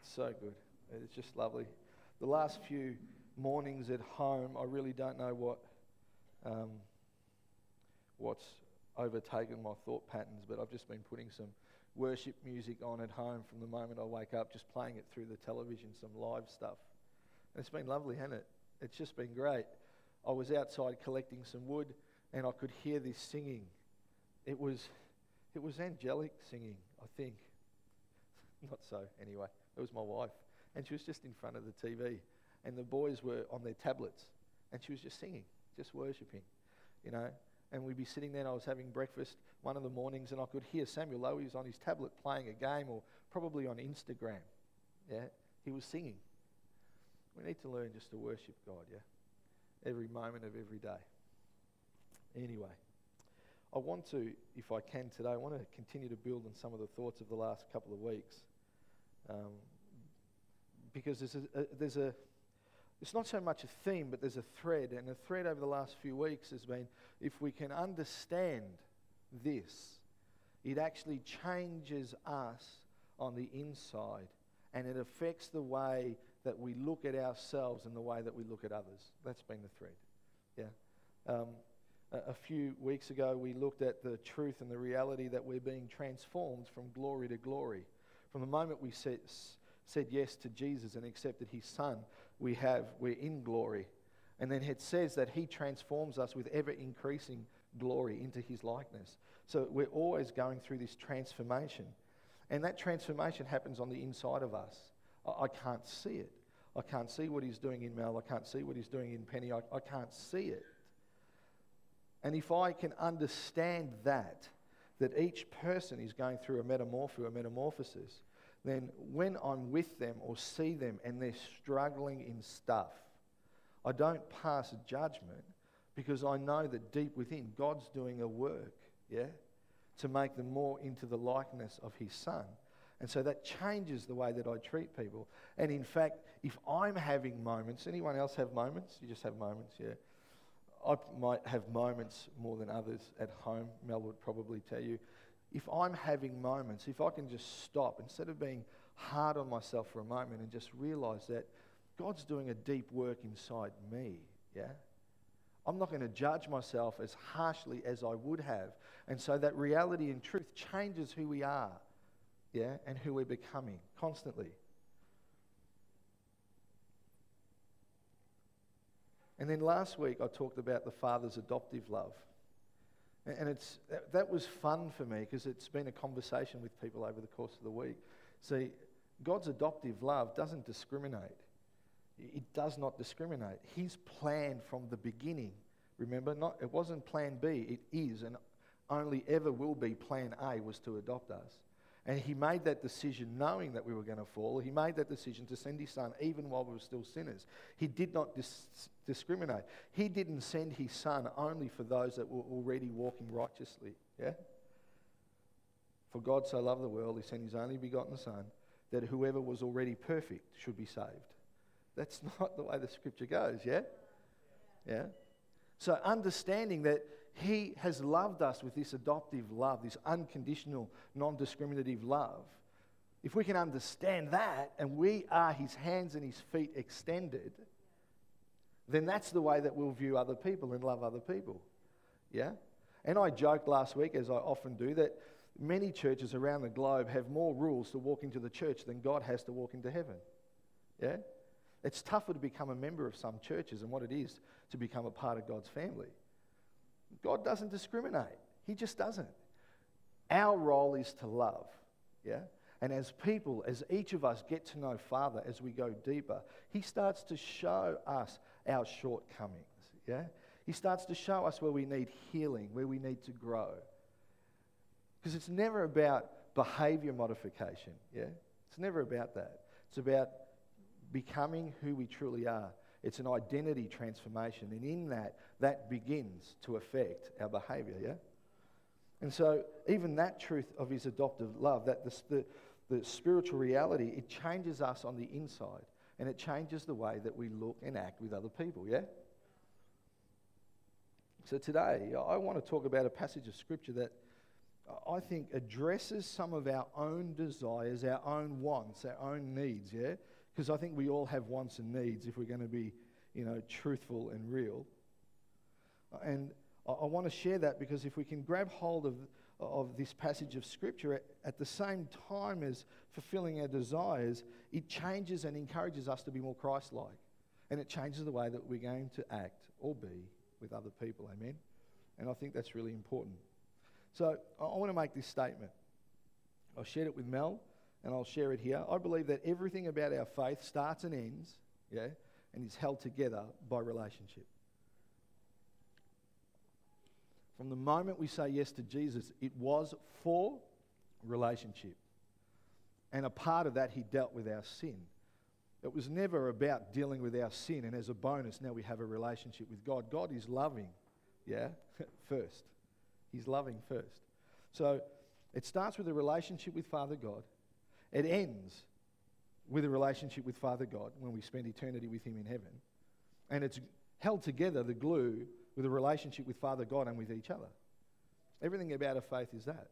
It's so good. It's just lovely. The last few mornings at home, I really don't know what um, what's overtaken my thought patterns, but I've just been putting some worship music on at home from the moment I wake up, just playing it through the television, some live stuff. And it's been lovely, hasn't it? It's just been great. I was outside collecting some wood and I could hear this singing. It was, it was angelic singing, I think. Not so, anyway. It was my wife. And she was just in front of the TV. And the boys were on their tablets. And she was just singing, just worshipping, you know. And we'd be sitting there and I was having breakfast one of the mornings and I could hear Samuel Lowe. He was on his tablet playing a game or probably on Instagram. Yeah. He was singing. We need to learn just to worship God, yeah? Every moment of every day. Anyway, I want to, if I can today, I want to continue to build on some of the thoughts of the last couple of weeks. Um, because there's a, a, there's a, it's not so much a theme, but there's a thread. And the thread over the last few weeks has been if we can understand this, it actually changes us on the inside and it affects the way that we look at ourselves and the way that we look at others. That's been the thread. Yeah. Um, a, a few weeks ago, we looked at the truth and the reality that we're being transformed from glory to glory. From the moment we said, said yes to Jesus and accepted his son, we have, we're in glory. And then it says that he transforms us with ever increasing glory into his likeness. So we're always going through this transformation. And that transformation happens on the inside of us. I, I can't see it. I can't see what he's doing in Mel. I can't see what he's doing in Penny. I, I can't see it. And if I can understand that, that each person is going through a metamorpho, a metamorphosis, then when I'm with them or see them and they're struggling in stuff, I don't pass judgment because I know that deep within God's doing a work, yeah, to make them more into the likeness of His Son. And so that changes the way that I treat people. And in fact, if I'm having moments, anyone else have moments? You just have moments, yeah. I might have moments more than others at home. Mel would probably tell you. If I'm having moments, if I can just stop, instead of being hard on myself for a moment and just realize that God's doing a deep work inside me, yeah? I'm not going to judge myself as harshly as I would have. And so that reality and truth changes who we are, yeah, and who we're becoming constantly. And then last week I talked about the Father's adoptive love. And it's, that was fun for me because it's been a conversation with people over the course of the week. See, God's adoptive love doesn't discriminate. It does not discriminate. His plan from the beginning, remember, not, it wasn't plan B, it is and only ever will be plan A was to adopt us. And he made that decision knowing that we were going to fall. He made that decision to send his son even while we were still sinners. He did not dis- discriminate. He didn't send his son only for those that were already walking righteously. Yeah? For God so loved the world, he sent his only begotten son that whoever was already perfect should be saved. That's not the way the scripture goes, yeah? Yeah? So understanding that he has loved us with this adoptive love, this unconditional, non discriminative love. If we can understand that and we are his hands and his feet extended, then that's the way that we'll view other people and love other people. Yeah? And I joked last week, as I often do, that many churches around the globe have more rules to walk into the church than God has to walk into heaven. Yeah? It's tougher to become a member of some churches than what it is to become a part of God's family. God doesn't discriminate, He just doesn't. Our role is to love, yeah? And as people, as each of us get to know Father as we go deeper, He starts to show us our shortcomings, yeah? He starts to show us where we need healing, where we need to grow. Because it's never about behavior modification, yeah? It's never about that. It's about becoming who we truly are. It's an identity transformation. And in that, that begins to affect our behavior, yeah? And so, even that truth of his adoptive love, that the, the, the spiritual reality, it changes us on the inside. And it changes the way that we look and act with other people, yeah? So, today, I want to talk about a passage of scripture that I think, addresses some of our own desires, our own wants, our own needs, yeah? Because I think we all have wants and needs if we're going to be, you know, truthful and real. And I, I want to share that because if we can grab hold of, of this passage of Scripture at, at the same time as fulfilling our desires, it changes and encourages us to be more Christ like. And it changes the way that we're going to act or be with other people. Amen? And I think that's really important. So I want to make this statement. I shared it with Mel, and I'll share it here. I believe that everything about our faith starts and ends, yeah, and is held together by relationship. From the moment we say yes to Jesus, it was for relationship. And a part of that, he dealt with our sin. It was never about dealing with our sin, and as a bonus, now we have a relationship with God. God is loving, yeah, first. He's loving first. So it starts with a relationship with Father God. It ends with a relationship with Father God when we spend eternity with Him in heaven. And it's held together, the glue, with a relationship with Father God and with each other. Everything about a faith is that.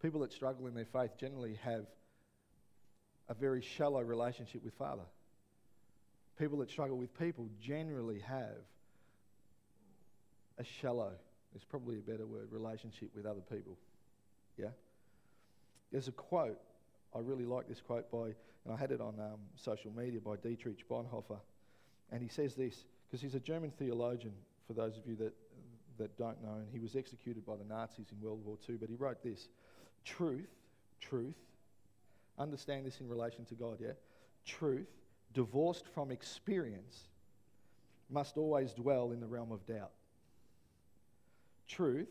People that struggle in their faith generally have a very shallow relationship with Father. People that struggle with people generally have a shallow is probably a better word, relationship with other people. Yeah? There's a quote, I really like this quote by, and I had it on um, social media by Dietrich Bonhoeffer. And he says this, because he's a German theologian, for those of you that, that don't know, and he was executed by the Nazis in World War II, but he wrote this Truth, truth, understand this in relation to God, yeah? Truth, divorced from experience, must always dwell in the realm of doubt truth,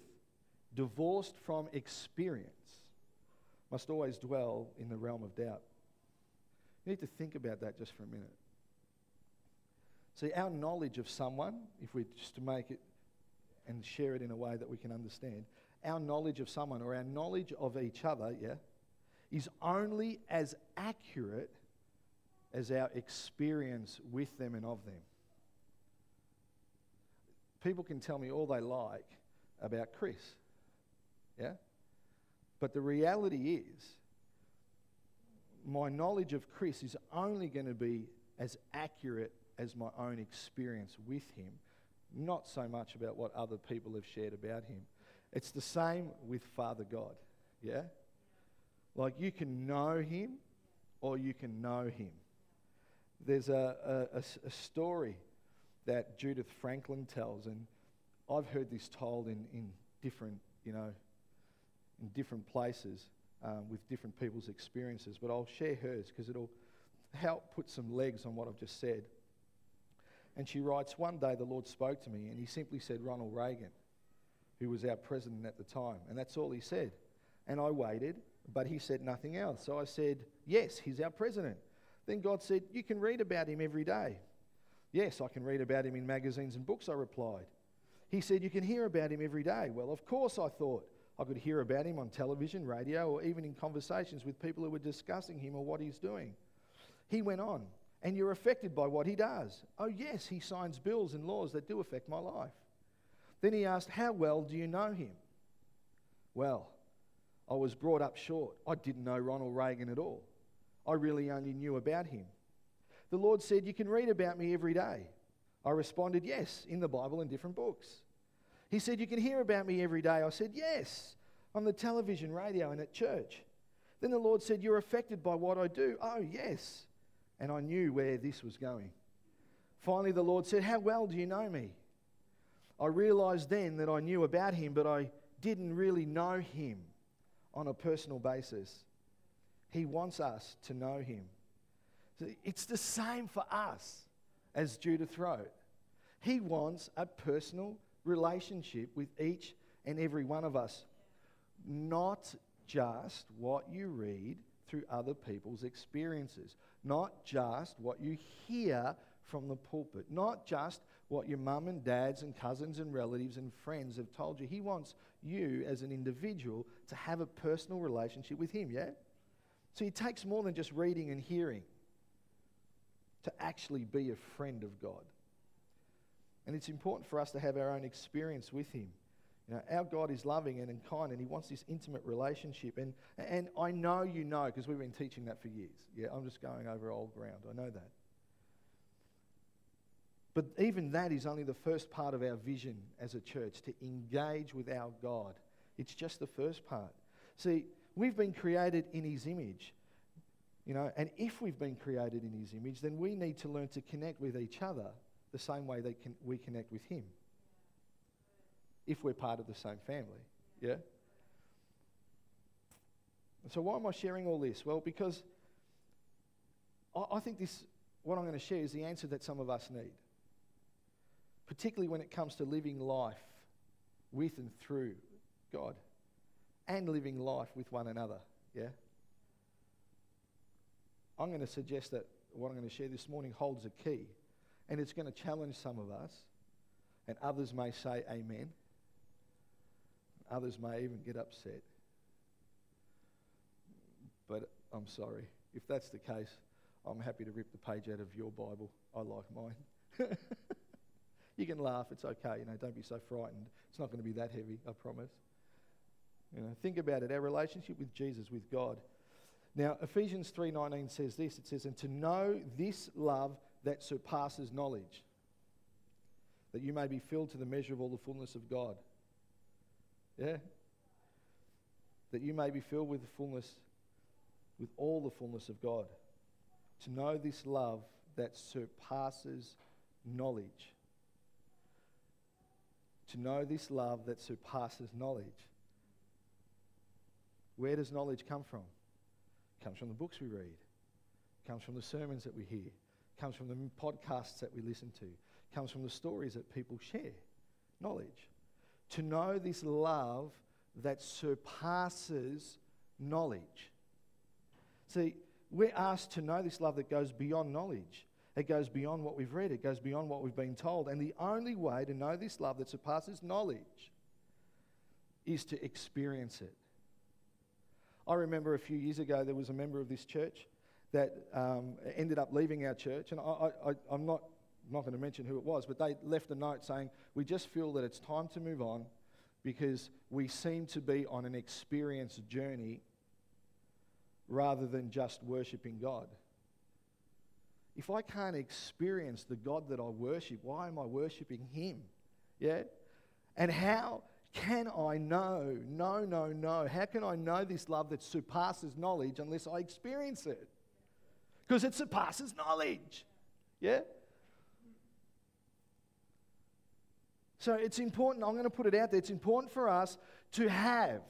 divorced from experience, must always dwell in the realm of doubt. You need to think about that just for a minute. See, our knowledge of someone, if we just to make it and share it in a way that we can understand, our knowledge of someone or our knowledge of each other, yeah, is only as accurate as our experience with them and of them. People can tell me all they like, about Chris. Yeah? But the reality is, my knowledge of Chris is only going to be as accurate as my own experience with him, not so much about what other people have shared about him. It's the same with Father God. Yeah? Like you can know him or you can know him. There's a, a, a story that Judith Franklin tells, and I've heard this told in, in different, you know, in different places um, with different people's experiences, but I'll share hers because it'll help put some legs on what I've just said. And she writes, One day the Lord spoke to me and he simply said, Ronald Reagan, who was our president at the time. And that's all he said. And I waited, but he said nothing else. So I said, Yes, he's our president. Then God said, You can read about him every day. Yes, I can read about him in magazines and books, I replied. He said, You can hear about him every day. Well, of course, I thought I could hear about him on television, radio, or even in conversations with people who were discussing him or what he's doing. He went on, and you're affected by what he does. Oh, yes, he signs bills and laws that do affect my life. Then he asked, How well do you know him? Well, I was brought up short. I didn't know Ronald Reagan at all. I really only knew about him. The Lord said, You can read about me every day. I responded, Yes, in the Bible and different books. He said, You can hear about me every day. I said, Yes, on the television, radio, and at church. Then the Lord said, You're affected by what I do. Oh, yes. And I knew where this was going. Finally, the Lord said, How well do you know me? I realized then that I knew about him, but I didn't really know him on a personal basis. He wants us to know him. It's the same for us as Judith wrote. He wants a personal relationship with each and every one of us, not just what you read through other people's experiences, not just what you hear from the pulpit, not just what your mum and dads and cousins and relatives and friends have told you. He wants you as an individual to have a personal relationship with Him, yeah? So He takes more than just reading and hearing to actually be a friend of God. And it's important for us to have our own experience with Him. You know, our God is loving and kind, and He wants this intimate relationship. And, and I know you know, because we've been teaching that for years. Yeah, I'm just going over old ground. I know that. But even that is only the first part of our vision as a church to engage with our God. It's just the first part. See, we've been created in His image. You know, and if we've been created in His image, then we need to learn to connect with each other the same way that we connect with Him if we're part of the same family. Yeah? So, why am I sharing all this? Well, because I, I think this, what I'm going to share, is the answer that some of us need, particularly when it comes to living life with and through God and living life with one another. Yeah? I'm going to suggest that what I'm going to share this morning holds a key, and it's going to challenge some of us, and others may say amen. Others may even get upset. But I'm sorry. If that's the case, I'm happy to rip the page out of your Bible. I like mine. you can laugh, it's okay, you know, don't be so frightened. It's not going to be that heavy, I promise. You know, think about it. Our relationship with Jesus, with God. Now, Ephesians 3:19 says this. It says, "And to know this love that surpasses knowledge, that you may be filled to the measure of all the fullness of God." Yeah? That you may be filled with the fullness, with all the fullness of God. To know this love that surpasses knowledge. To know this love that surpasses knowledge. Where does knowledge come from? It comes from the books we read. It comes from the sermons that we hear. Comes from the podcasts that we listen to. Comes from the stories that people share. Knowledge to know this love that surpasses knowledge. See, we're asked to know this love that goes beyond knowledge. It goes beyond what we've read, it goes beyond what we've been told. And the only way to know this love that surpasses knowledge is to experience it. I remember a few years ago there was a member of this church that um, ended up leaving our church, and I, am not I'm not going to mention who it was, but they left a note saying, We just feel that it's time to move on because we seem to be on an experience journey rather than just worshipping God. If I can't experience the God that I worship, why am I worshipping Him? Yeah? And how can I know? No, no, no. How can I know this love that surpasses knowledge unless I experience it? Because it surpasses knowledge. Yeah? So it's important, I'm going to put it out there, it's important for us to have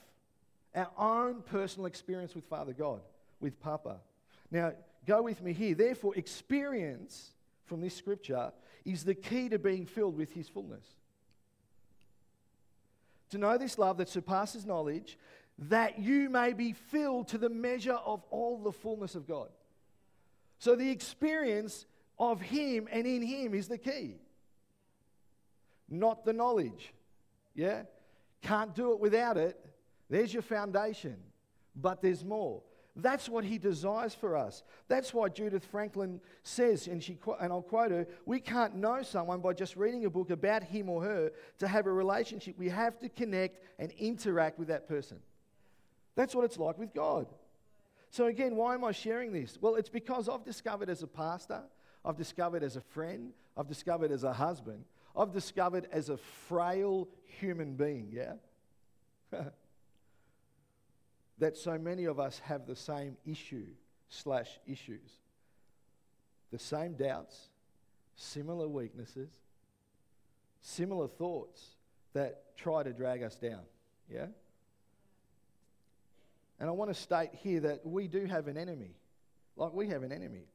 our own personal experience with Father God, with Papa. Now, go with me here. Therefore, experience from this scripture is the key to being filled with His fullness. To know this love that surpasses knowledge, that you may be filled to the measure of all the fullness of God. So, the experience of Him and in Him is the key not the knowledge. Yeah? Can't do it without it. There's your foundation. But there's more. That's what he desires for us. That's why Judith Franklin says, and, she, and I'll quote her, we can't know someone by just reading a book about him or her to have a relationship. We have to connect and interact with that person. That's what it's like with God. So, again, why am I sharing this? Well, it's because I've discovered as a pastor, I've discovered as a friend, I've discovered as a husband, I've discovered as a frail human being, yeah? that so many of us have the same issue slash issues. The same doubts, similar weaknesses, similar thoughts that try to drag us down, yeah? And I want to state here that we do have an enemy. Like we have an enemy.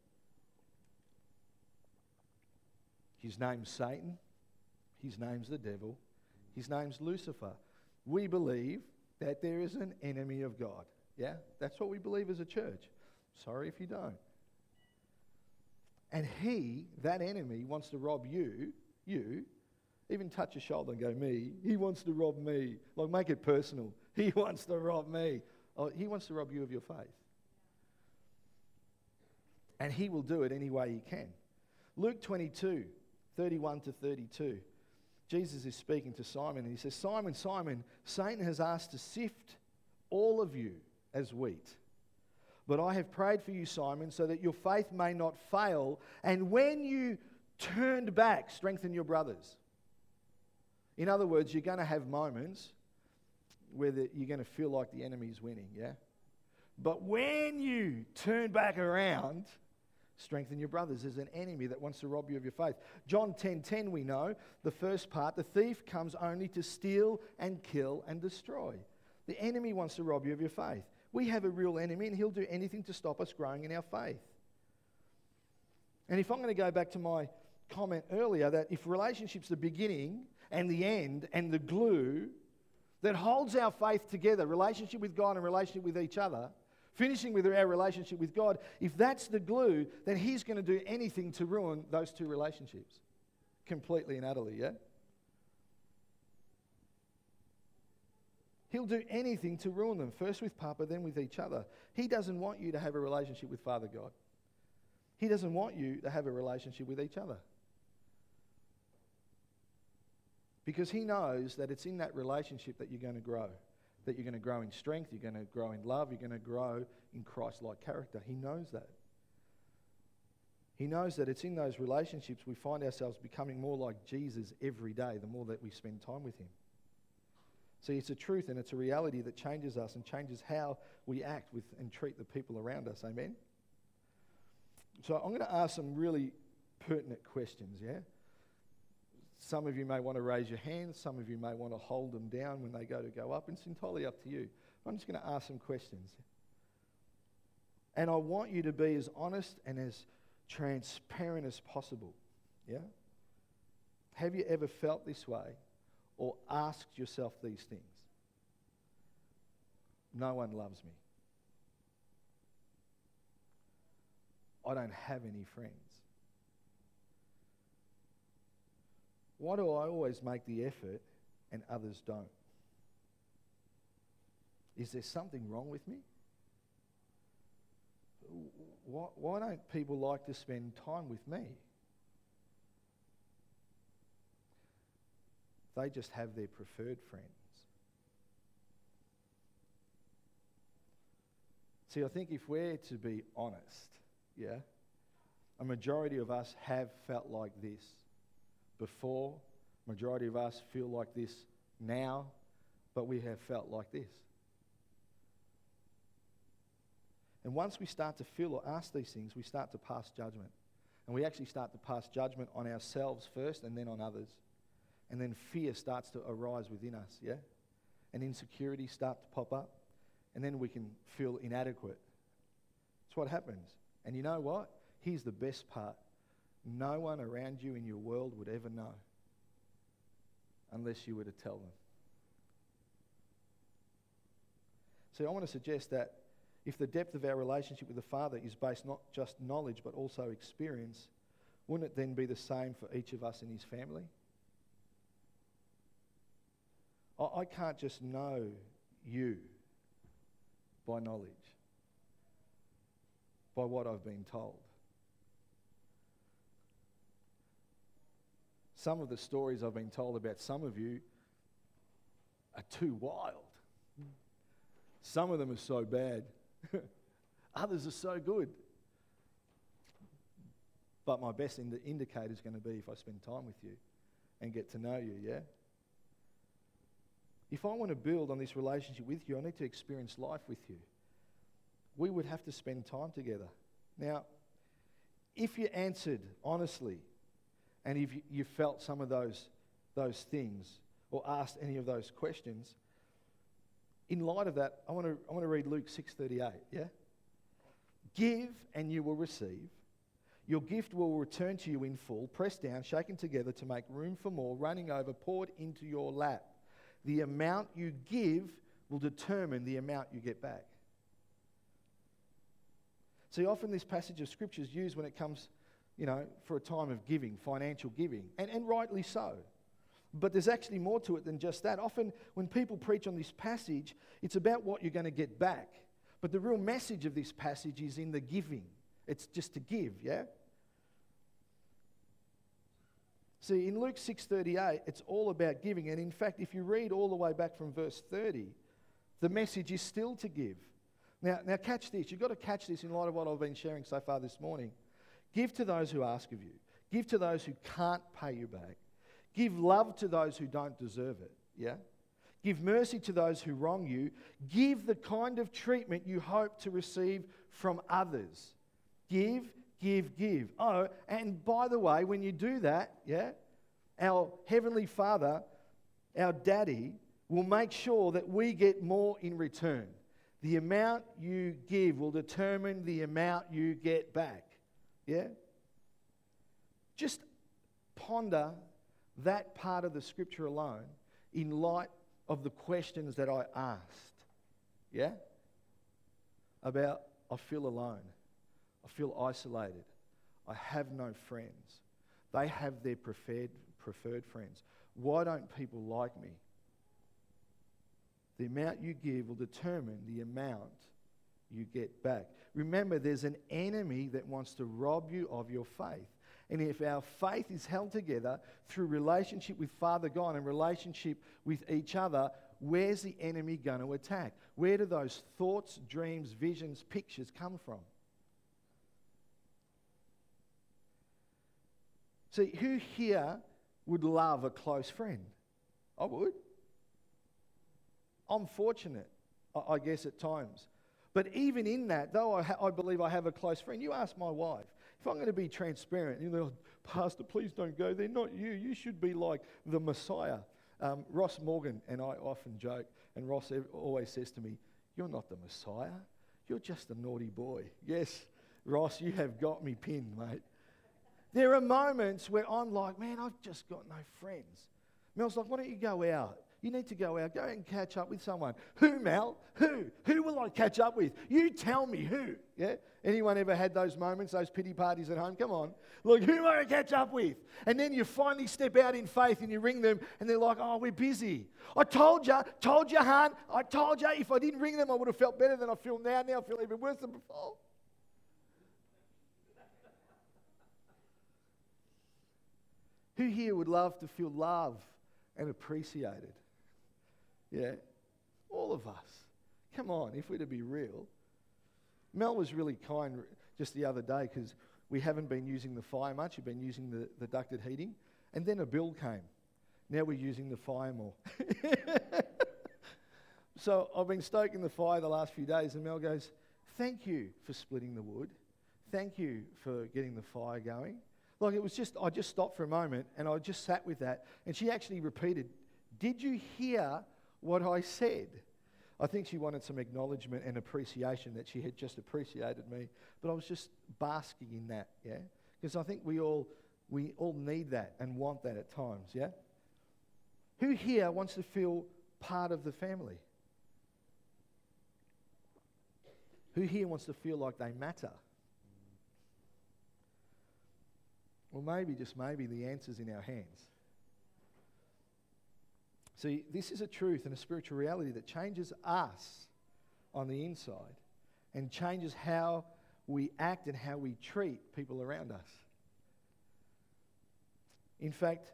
His name's Satan. His name's the devil. His name's Lucifer. We believe that there is an enemy of God. Yeah? That's what we believe as a church. Sorry if you don't. And he, that enemy, wants to rob you, you, even touch your shoulder and go, me. He wants to rob me. Like, make it personal. He wants to rob me. Oh, he wants to rob you of your faith. And he will do it any way he can. Luke 22, 31 to 32. Jesus is speaking to Simon, and he says, Simon, Simon, Satan has asked to sift all of you as wheat. But I have prayed for you, Simon, so that your faith may not fail. And when you turned back, strengthen your brothers. In other words, you're going to have moments where the, you're going to feel like the enemy's winning, yeah? But when you turn back around, strengthen your brothers. There's an enemy that wants to rob you of your faith. John 10:10 10, 10, we know, the first part, the thief comes only to steal and kill and destroy. The enemy wants to rob you of your faith. We have a real enemy and he'll do anything to stop us growing in our faith. And if I'm going to go back to my comment earlier that if relationships the beginning and the end and the glue that holds our faith together, relationship with God and relationship with each other, finishing with our relationship with God, if that's the glue, then He's going to do anything to ruin those two relationships completely and utterly, yeah? He'll do anything to ruin them, first with Papa, then with each other. He doesn't want you to have a relationship with Father God. He doesn't want you to have a relationship with each other. Because He knows that it's in that relationship that you're going to grow that you're going to grow in strength, you're going to grow in love, you're going to grow in Christ like character. He knows that. He knows that it's in those relationships we find ourselves becoming more like Jesus every day the more that we spend time with Him. See, it's a truth and it's a reality that changes us and changes how we act with and treat the people around us. Amen? So I'm going to ask some really pertinent questions, yeah? Some of you may want to raise your hands. Some of you may want to hold them down when they go to go up. It's entirely up to you. I'm just going to ask some questions. And I want you to be as honest and as transparent as possible. Yeah? Have you ever felt this way or asked yourself these things? No one loves me. I don't have any friends. Why do I always make the effort and others don't? Is there something wrong with me? Why, why don't people like to spend time with me? They just have their preferred friends. See, I think if we're to be honest, yeah, a majority of us have felt like this before. Majority of us feel like this now, but we have felt like this. And once we start to feel or ask these things, we start to pass judgment. And we actually start to pass judgment on ourselves first and then on others. And then fear starts to arise within us, yeah? And insecurity start to pop up. And then we can feel inadequate. That's what happens. And you know what? Here's the best part no one around you in your world would ever know unless you were to tell them. So I want to suggest that if the depth of our relationship with the Father is based not just knowledge but also experience, wouldn't it then be the same for each of us in his family? I, I can't just know you by knowledge, by what I've been told. Some of the stories I've been told about some of you are too wild. Some of them are so bad, others are so good. But my best ind- indicator is going to be if I spend time with you and get to know you, yeah? If I want to build on this relationship with you, I need to experience life with you. We would have to spend time together. Now, if you answered honestly, and if you felt some of those, those things or asked any of those questions, in light of that, I want to, I want to read Luke 6.38, yeah? Give and you will receive. Your gift will return to you in full, pressed down, shaken together to make room for more, running over, poured into your lap. The amount you give will determine the amount you get back. See, often this passage of scripture is used when it comes you know, for a time of giving, financial giving, and, and rightly so. But there's actually more to it than just that. Often, when people preach on this passage, it's about what you're going to get back. But the real message of this passage is in the giving. It's just to give, yeah? See, in Luke 6:38, it's all about giving. And in fact, if you read all the way back from verse 30, the message is still to give. Now, now catch this. You've got to catch this in light of what I've been sharing so far this morning. Give to those who ask of you. Give to those who can't pay you back. Give love to those who don't deserve it. Yeah? Give mercy to those who wrong you. Give the kind of treatment you hope to receive from others. Give, give, give. Oh, and by the way, when you do that, yeah, our Heavenly Father, our Daddy, will make sure that we get more in return. The amount you give will determine the amount you get back. Yeah? Just ponder that part of the scripture alone in light of the questions that I asked. Yeah? About I feel alone. I feel isolated. I have no friends. They have their preferred, preferred friends. Why don't people like me? The amount you give will determine the amount you get back. Remember, there's an enemy that wants to rob you of your faith. And if our faith is held together through relationship with Father God and relationship with each other, where's the enemy going to attack? Where do those thoughts, dreams, visions, pictures come from? See, who here would love a close friend? I would. I'm fortunate, I guess, at times. But even in that, though I, ha- I believe I have a close friend, you ask my wife, if I'm going to be transparent, you know, Pastor, please don't go there. Not you. You should be like the Messiah. Um, Ross Morgan and I often joke, and Ross always says to me, You're not the Messiah. You're just a naughty boy. Yes, Ross, you have got me pinned, mate. There are moments where I'm like, Man, I've just got no friends. Mel's like, Why don't you go out? You need to go out, go and catch up with someone. Who, Mel? Who? Who will I catch up with? You tell me who. Yeah? Anyone ever had those moments, those pity parties at home? Come on. Look, who am I to catch up with? And then you finally step out in faith and you ring them and they're like, oh, we're busy. I told you, told you, hon. I told you if I didn't ring them, I would have felt better than I feel now. Now I feel even worse than before. Who here would love to feel loved and appreciated? Yeah, all of us. Come on, if we're to be real. Mel was really kind just the other day because we haven't been using the fire much. We've been using the, the ducted heating. And then a bill came. Now we're using the fire more. so I've been stoking the fire the last few days, and Mel goes, Thank you for splitting the wood. Thank you for getting the fire going. Like it was just, I just stopped for a moment and I just sat with that. And she actually repeated, Did you hear what I said. I think she wanted some acknowledgement and appreciation that she had just appreciated me, but I was just basking in that, yeah? Because I think we all, we all need that and want that at times, yeah? Who here wants to feel part of the family? Who here wants to feel like they matter? Well, maybe, just maybe, the answer's in our hands. See, this is a truth and a spiritual reality that changes us on the inside and changes how we act and how we treat people around us. In fact,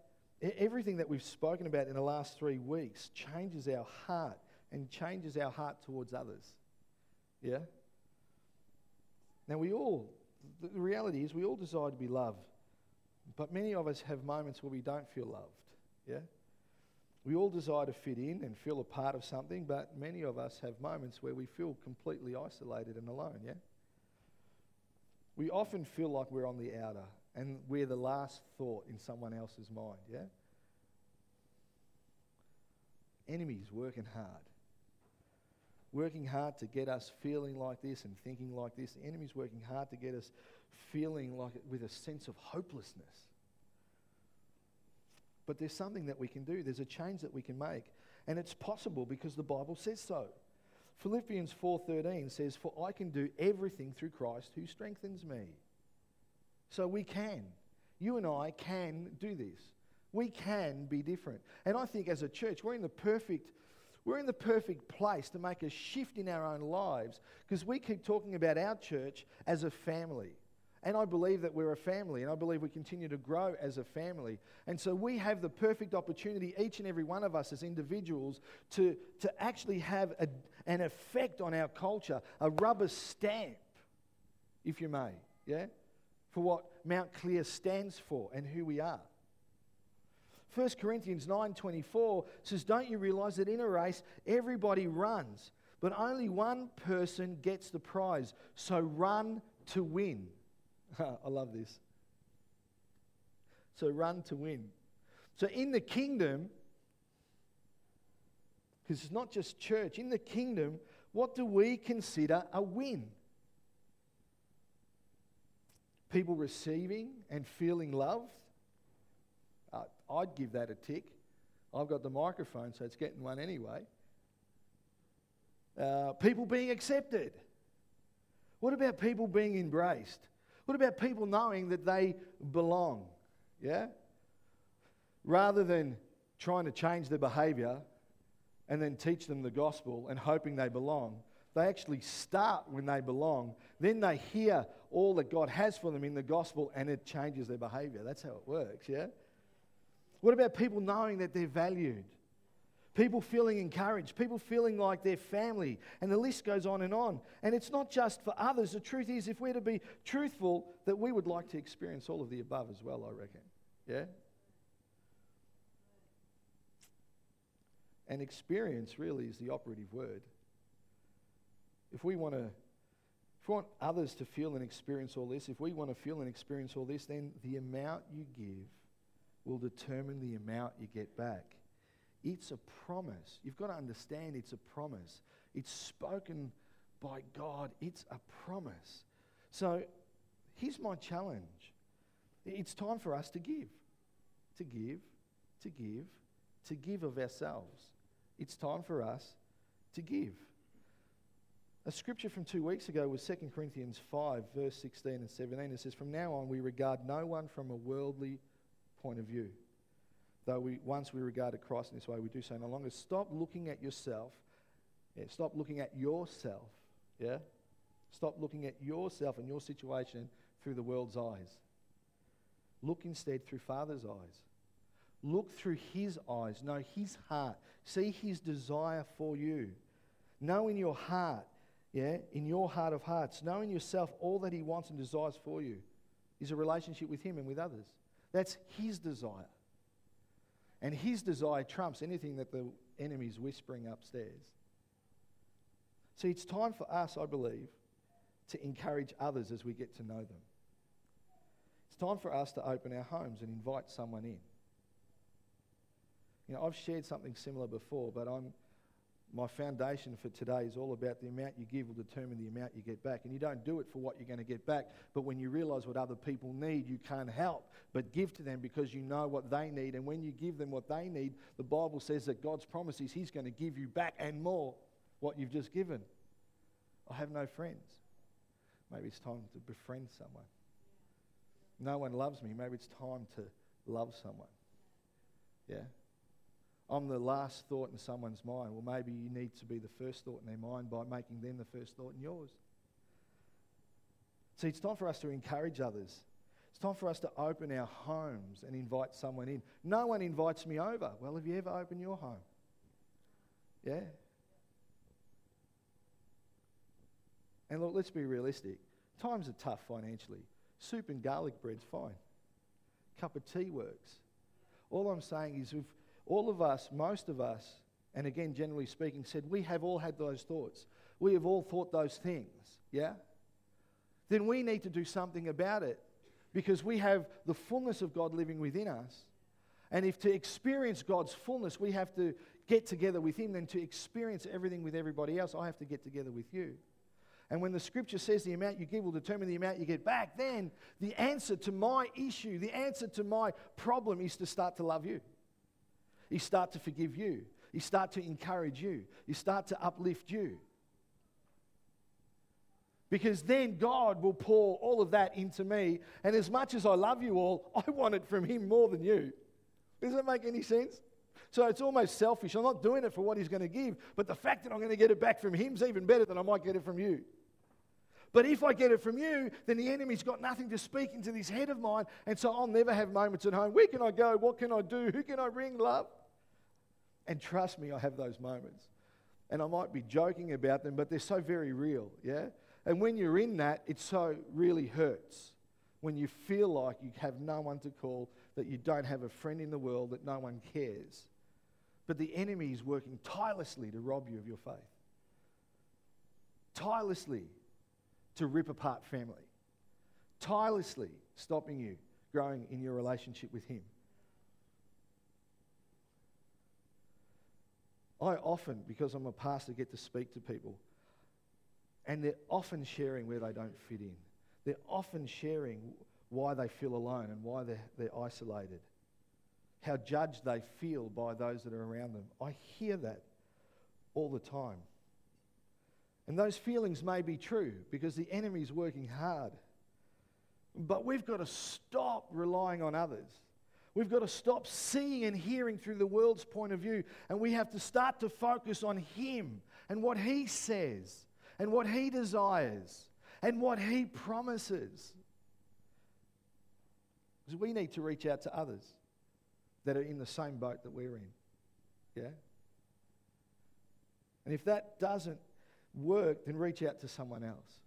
everything that we've spoken about in the last three weeks changes our heart and changes our heart towards others. Yeah? Now, we all, the reality is, we all desire to be loved, but many of us have moments where we don't feel loved. Yeah? We all desire to fit in and feel a part of something, but many of us have moments where we feel completely isolated and alone, yeah? We often feel like we're on the outer and we're the last thought in someone else's mind, yeah? Enemies working hard. Working hard to get us feeling like this and thinking like this. The enemy's working hard to get us feeling like it with a sense of hopelessness. But there's something that we can do. There's a change that we can make. And it's possible because the Bible says so. Philippians 4:13 says, "For I can do everything through Christ who strengthens me." So we can. You and I can do this. We can be different. And I think as a church, we're in the perfect we're in the perfect place to make a shift in our own lives because we keep talking about our church as a family. And I believe that we're a family, and I believe we continue to grow as a family. And so we have the perfect opportunity, each and every one of us as individuals, to, to actually have a, an effect on our culture, a rubber stamp, if you may, yeah, for what Mount Clear stands for and who we are. 1 Corinthians 9:24 says, "Don't you realize that in a race everybody runs, but only one person gets the prize. So run to win." I love this. So run to win. So in the kingdom, because it's not just church, in the kingdom, what do we consider a win? People receiving and feeling loved. Uh, I'd give that a tick. I've got the microphone, so it's getting one anyway. Uh, people being accepted. What about people being embraced? What about people knowing that they belong? Yeah? Rather than trying to change their behavior and then teach them the gospel and hoping they belong, they actually start when they belong. Then they hear all that God has for them in the gospel and it changes their behavior. That's how it works, yeah? What about people knowing that they're valued? People feeling encouraged, people feeling like they're family, and the list goes on and on. And it's not just for others. The truth is, if we're to be truthful, that we would like to experience all of the above as well, I reckon. Yeah? And experience really is the operative word. If we want to if we want others to feel and experience all this, if we want to feel and experience all this, then the amount you give will determine the amount you get back. It's a promise. You've got to understand it's a promise. It's spoken by God, it's a promise. So here's my challenge it's time for us to give, to give, to give, to give of ourselves. It's time for us to give. A scripture from two weeks ago was 2 Corinthians 5, verse 16 and 17. It says, From now on, we regard no one from a worldly point of view. Though we, once we regarded Christ in this way, we do so no longer. Stop looking at yourself. Yeah, stop looking at yourself. Yeah? Stop looking at yourself and your situation through the world's eyes. Look instead through Father's eyes. Look through His eyes. Know His heart. See His desire for you. Know in your heart, yeah, in your heart of hearts, know in yourself all that He wants and desires for you is a relationship with Him and with others. That's His desire. And his desire trumps anything that the enemy's whispering upstairs. See, it's time for us, I believe, to encourage others as we get to know them. It's time for us to open our homes and invite someone in. You know, I've shared something similar before, but I'm my foundation for today is all about the amount you give will determine the amount you get back. And you don't do it for what you're going to get back, but when you realize what other people need, you can't help but give to them because you know what they need. And when you give them what they need, the Bible says that God's promise is He's going to give you back and more what you've just given. I have no friends. Maybe it's time to befriend someone. No one loves me. Maybe it's time to love someone. Yeah? I'm the last thought in someone's mind. Well, maybe you need to be the first thought in their mind by making them the first thought in yours. See, it's time for us to encourage others. It's time for us to open our homes and invite someone in. No one invites me over. Well, have you ever opened your home? Yeah. And look, let's be realistic. Times are tough financially. Soup and garlic bread's fine. Cup of tea works. All I'm saying is if all of us, most of us, and again, generally speaking, said, We have all had those thoughts. We have all thought those things, yeah? Then we need to do something about it because we have the fullness of God living within us. And if to experience God's fullness, we have to get together with Him, then to experience everything with everybody else, I have to get together with you. And when the scripture says the amount you give will determine the amount you get back, then the answer to my issue, the answer to my problem is to start to love you. You start to forgive you. You start to encourage you. You start to uplift you. Because then God will pour all of that into me. And as much as I love you all, I want it from Him more than you. Does that make any sense? So it's almost selfish. I'm not doing it for what He's going to give, but the fact that I'm going to get it back from Him is even better than I might get it from you. But if I get it from you, then the enemy's got nothing to speak into this head of mine. And so I'll never have moments at home. Where can I go? What can I do? Who can I ring, love? And trust me, I have those moments. And I might be joking about them, but they're so very real, yeah? And when you're in that, it so really hurts. When you feel like you have no one to call, that you don't have a friend in the world, that no one cares. But the enemy is working tirelessly to rob you of your faith. Tirelessly to rip apart family. Tirelessly stopping you growing in your relationship with Him. I often, because I'm a pastor, get to speak to people, and they're often sharing where they don't fit in. They're often sharing why they feel alone and why they're, they're isolated, how judged they feel by those that are around them. I hear that all the time. And those feelings may be true because the enemy's working hard. But we've got to stop relying on others. We've got to stop seeing and hearing through the world's point of view. And we have to start to focus on Him and what He says and what He desires and what He promises. Because we need to reach out to others that are in the same boat that we're in. Yeah? And if that doesn't work, then reach out to someone else.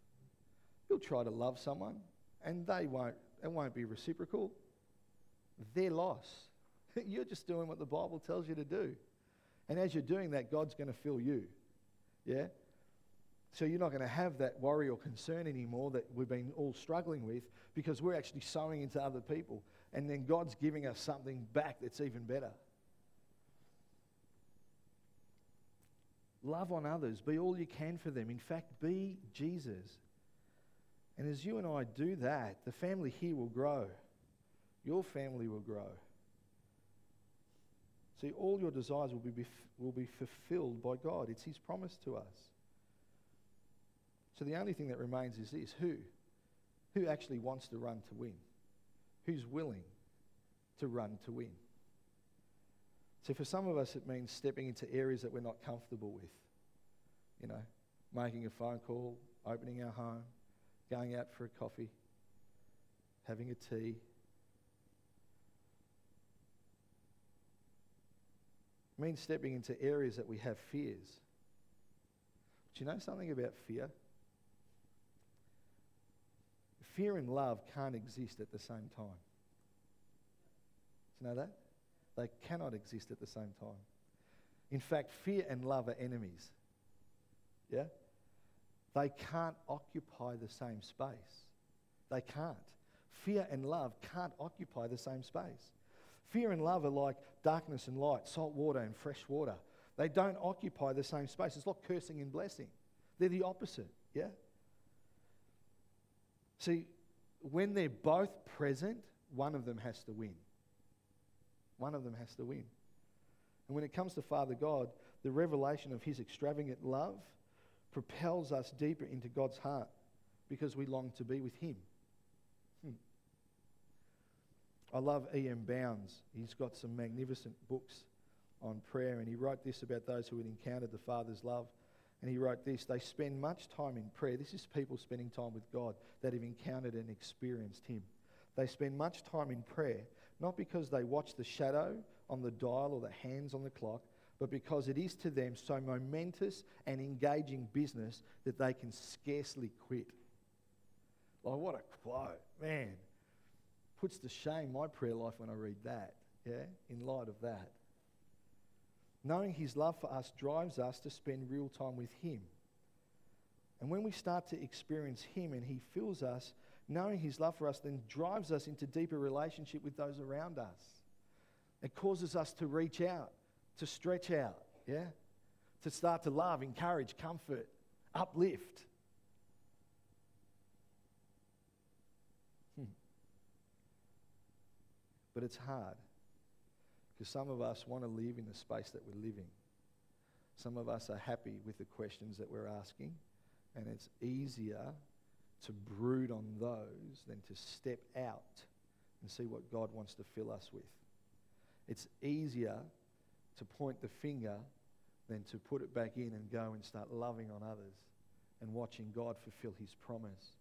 You'll try to love someone and they won't, it won't be reciprocal. Their loss. You're just doing what the Bible tells you to do. And as you're doing that, God's going to fill you. Yeah? So you're not going to have that worry or concern anymore that we've been all struggling with because we're actually sowing into other people. And then God's giving us something back that's even better. Love on others. Be all you can for them. In fact, be Jesus. And as you and I do that, the family here will grow. Your family will grow. See, all your desires will be, will be fulfilled by God. It's His promise to us. So the only thing that remains is this who? Who actually wants to run to win? Who's willing to run to win? So for some of us, it means stepping into areas that we're not comfortable with. You know, making a phone call, opening our home, going out for a coffee, having a tea. Means stepping into areas that we have fears. Do you know something about fear? fear and love can't exist at the same time. Do you know that? They cannot exist at the same time. In fact, fear and love are enemies. Yeah? They can't occupy the same space. They can't. Fear and love can't occupy the same space. Fear and love are like darkness and light, salt water and fresh water. They don't occupy the same space. It's like cursing and blessing. They're the opposite, yeah? See, when they're both present, one of them has to win. One of them has to win. And when it comes to Father God, the revelation of his extravagant love propels us deeper into God's heart because we long to be with him. I love E.M. Bounds. He's got some magnificent books on prayer, and he wrote this about those who had encountered the Father's love. And he wrote this They spend much time in prayer. This is people spending time with God that have encountered and experienced Him. They spend much time in prayer, not because they watch the shadow on the dial or the hands on the clock, but because it is to them so momentous and engaging business that they can scarcely quit. Like, what a quote. Man, puts to shame my prayer life when I read that, yeah, in light of that. Knowing his love for us drives us to spend real time with him. And when we start to experience him and he fills us, knowing his love for us then drives us into deeper relationship with those around us. It causes us to reach out, to stretch out, yeah? To start to love, encourage, comfort, uplift. But it's hard. Because some of us want to live in the space that we're living. Some of us are happy with the questions that we're asking, and it's easier to brood on those than to step out and see what God wants to fill us with. It's easier to point the finger than to put it back in and go and start loving on others and watching God fulfill his promise.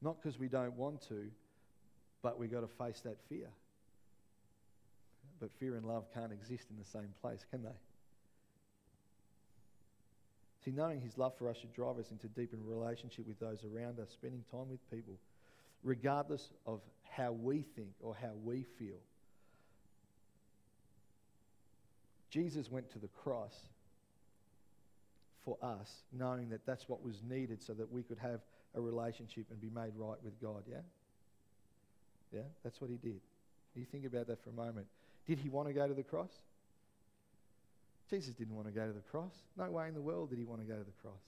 Not because we don't want to, but we've got to face that fear. But fear and love can't exist in the same place, can they? See, knowing his love for us should drive us into deeper relationship with those around us, spending time with people, regardless of how we think or how we feel. Jesus went to the cross for us, knowing that that's what was needed so that we could have a relationship and be made right with God, yeah? Yeah, that's what he did. You think about that for a moment. Did he want to go to the cross? Jesus didn't want to go to the cross. No way in the world did he want to go to the cross.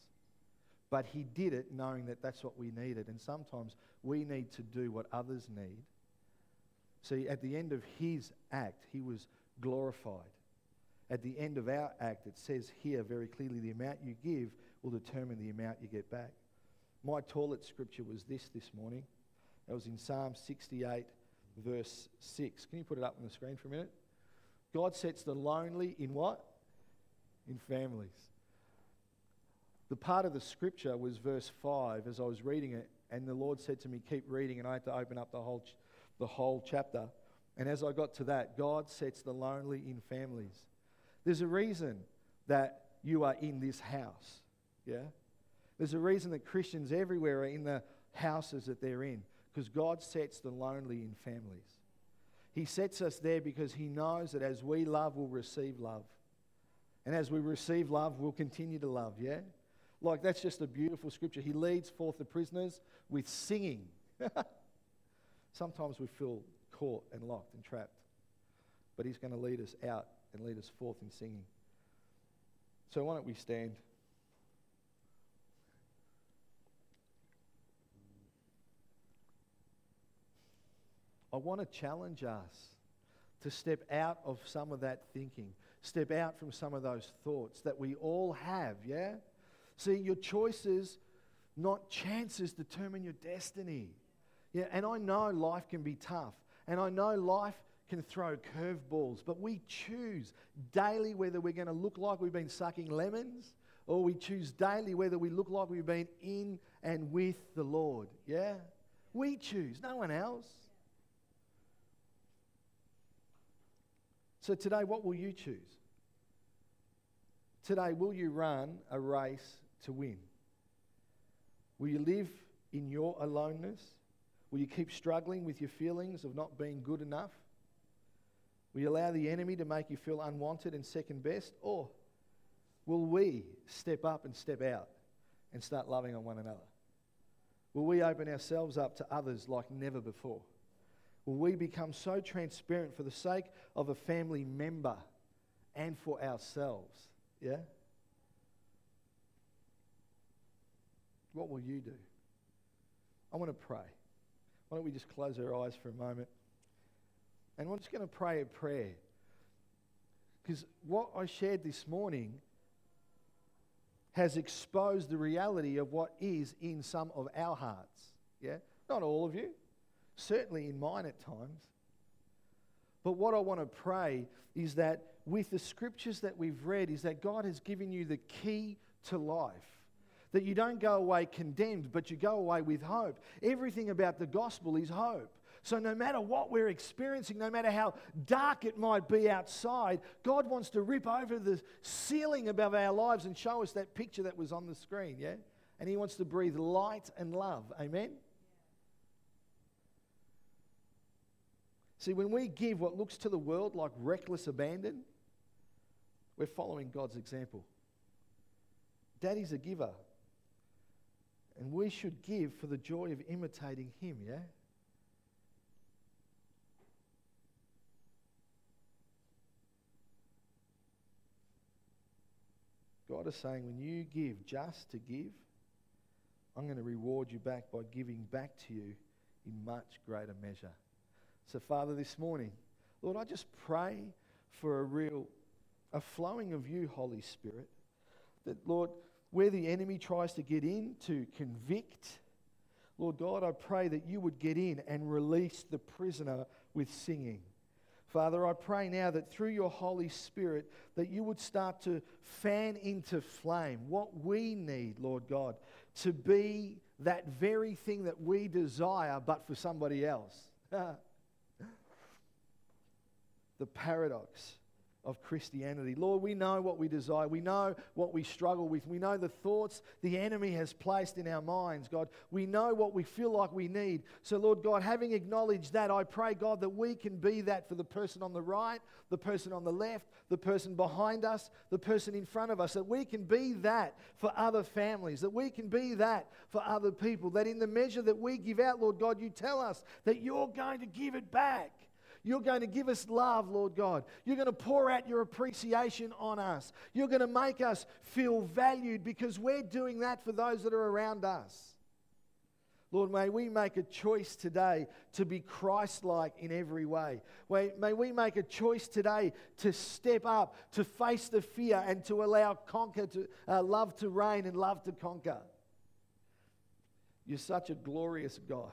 But he did it knowing that that's what we needed. And sometimes we need to do what others need. See, at the end of his act, he was glorified. At the end of our act, it says here very clearly the amount you give will determine the amount you get back. My toilet scripture was this this morning. It was in Psalm 68, verse 6. Can you put it up on the screen for a minute? God sets the lonely in what? In families. The part of the scripture was verse 5 as I was reading it, and the Lord said to me, Keep reading, and I had to open up the whole, ch- the whole chapter. And as I got to that, God sets the lonely in families. There's a reason that you are in this house. Yeah? There's a reason that Christians everywhere are in the houses that they're in because God sets the lonely in families. He sets us there because He knows that as we love, we'll receive love. And as we receive love, we'll continue to love, yeah? Like, that's just a beautiful scripture. He leads forth the prisoners with singing. Sometimes we feel caught and locked and trapped, but He's going to lead us out and lead us forth in singing. So, why don't we stand? I want to challenge us to step out of some of that thinking, step out from some of those thoughts that we all have, yeah? See, your choices, not chances, determine your destiny. Yeah, and I know life can be tough, and I know life can throw curveballs, but we choose daily whether we're going to look like we've been sucking lemons or we choose daily whether we look like we've been in and with the Lord. Yeah? We choose, no one else. So today, what will you choose? Today, will you run a race to win? Will you live in your aloneness? Will you keep struggling with your feelings of not being good enough? Will you allow the enemy to make you feel unwanted and second best? Or will we step up and step out and start loving on one another? Will we open ourselves up to others like never before? Will we become so transparent for the sake of a family member and for ourselves? Yeah? What will you do? I want to pray. Why don't we just close our eyes for a moment? And I'm just going to pray a prayer. Because what I shared this morning has exposed the reality of what is in some of our hearts. Yeah? Not all of you, certainly in mine at times. But what I want to pray is that with the scriptures that we've read, is that God has given you the key to life. That you don't go away condemned, but you go away with hope. Everything about the gospel is hope. So, no matter what we're experiencing, no matter how dark it might be outside, God wants to rip over the ceiling above our lives and show us that picture that was on the screen, yeah? And He wants to breathe light and love. Amen? See, when we give what looks to the world like reckless abandon, we're following God's example. Daddy's a giver. And we should give for the joy of imitating him, yeah? God is saying, when you give just to give, I'm going to reward you back by giving back to you in much greater measure. So, Father, this morning, Lord, I just pray for a real, a flowing of you, Holy Spirit. That, Lord, where the enemy tries to get in to convict, Lord God, I pray that you would get in and release the prisoner with singing. Father, I pray now that through your Holy Spirit that you would start to fan into flame what we need, Lord God, to be that very thing that we desire but for somebody else. the paradox of Christianity. Lord, we know what we desire. We know what we struggle with. We know the thoughts the enemy has placed in our minds, God. We know what we feel like we need. So, Lord God, having acknowledged that, I pray, God, that we can be that for the person on the right, the person on the left, the person behind us, the person in front of us, that we can be that for other families, that we can be that for other people, that in the measure that we give out, Lord God, you tell us that you're going to give it back. You're going to give us love, Lord God. You're going to pour out your appreciation on us. You're going to make us feel valued because we're doing that for those that are around us. Lord, may we make a choice today to be Christ like in every way. May we make a choice today to step up, to face the fear, and to allow conquer to, uh, love to reign and love to conquer. You're such a glorious God.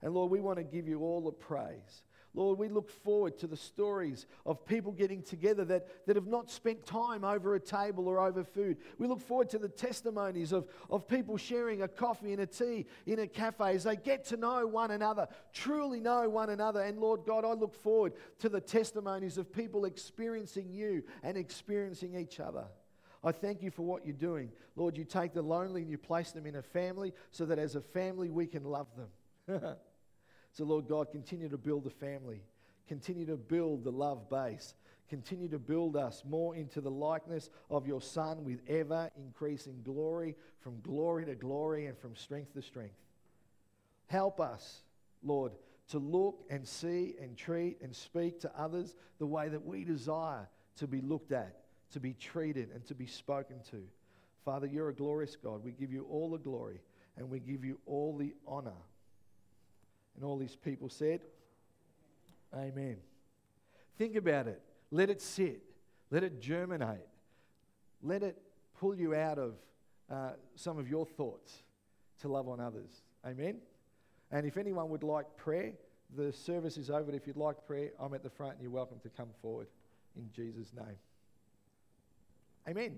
And Lord, we want to give you all the praise. Lord, we look forward to the stories of people getting together that, that have not spent time over a table or over food. We look forward to the testimonies of, of people sharing a coffee and a tea in a cafe as they get to know one another, truly know one another. And Lord God, I look forward to the testimonies of people experiencing you and experiencing each other. I thank you for what you're doing. Lord, you take the lonely and you place them in a family so that as a family we can love them. So, Lord God, continue to build the family, continue to build the love base, continue to build us more into the likeness of your Son with ever increasing glory, from glory to glory and from strength to strength. Help us, Lord, to look and see and treat and speak to others the way that we desire to be looked at, to be treated, and to be spoken to. Father, you're a glorious God. We give you all the glory and we give you all the honor. And all these people said, Amen. Think about it. Let it sit. Let it germinate. Let it pull you out of uh, some of your thoughts to love on others. Amen. And if anyone would like prayer, the service is over. If you'd like prayer, I'm at the front and you're welcome to come forward in Jesus' name. Amen.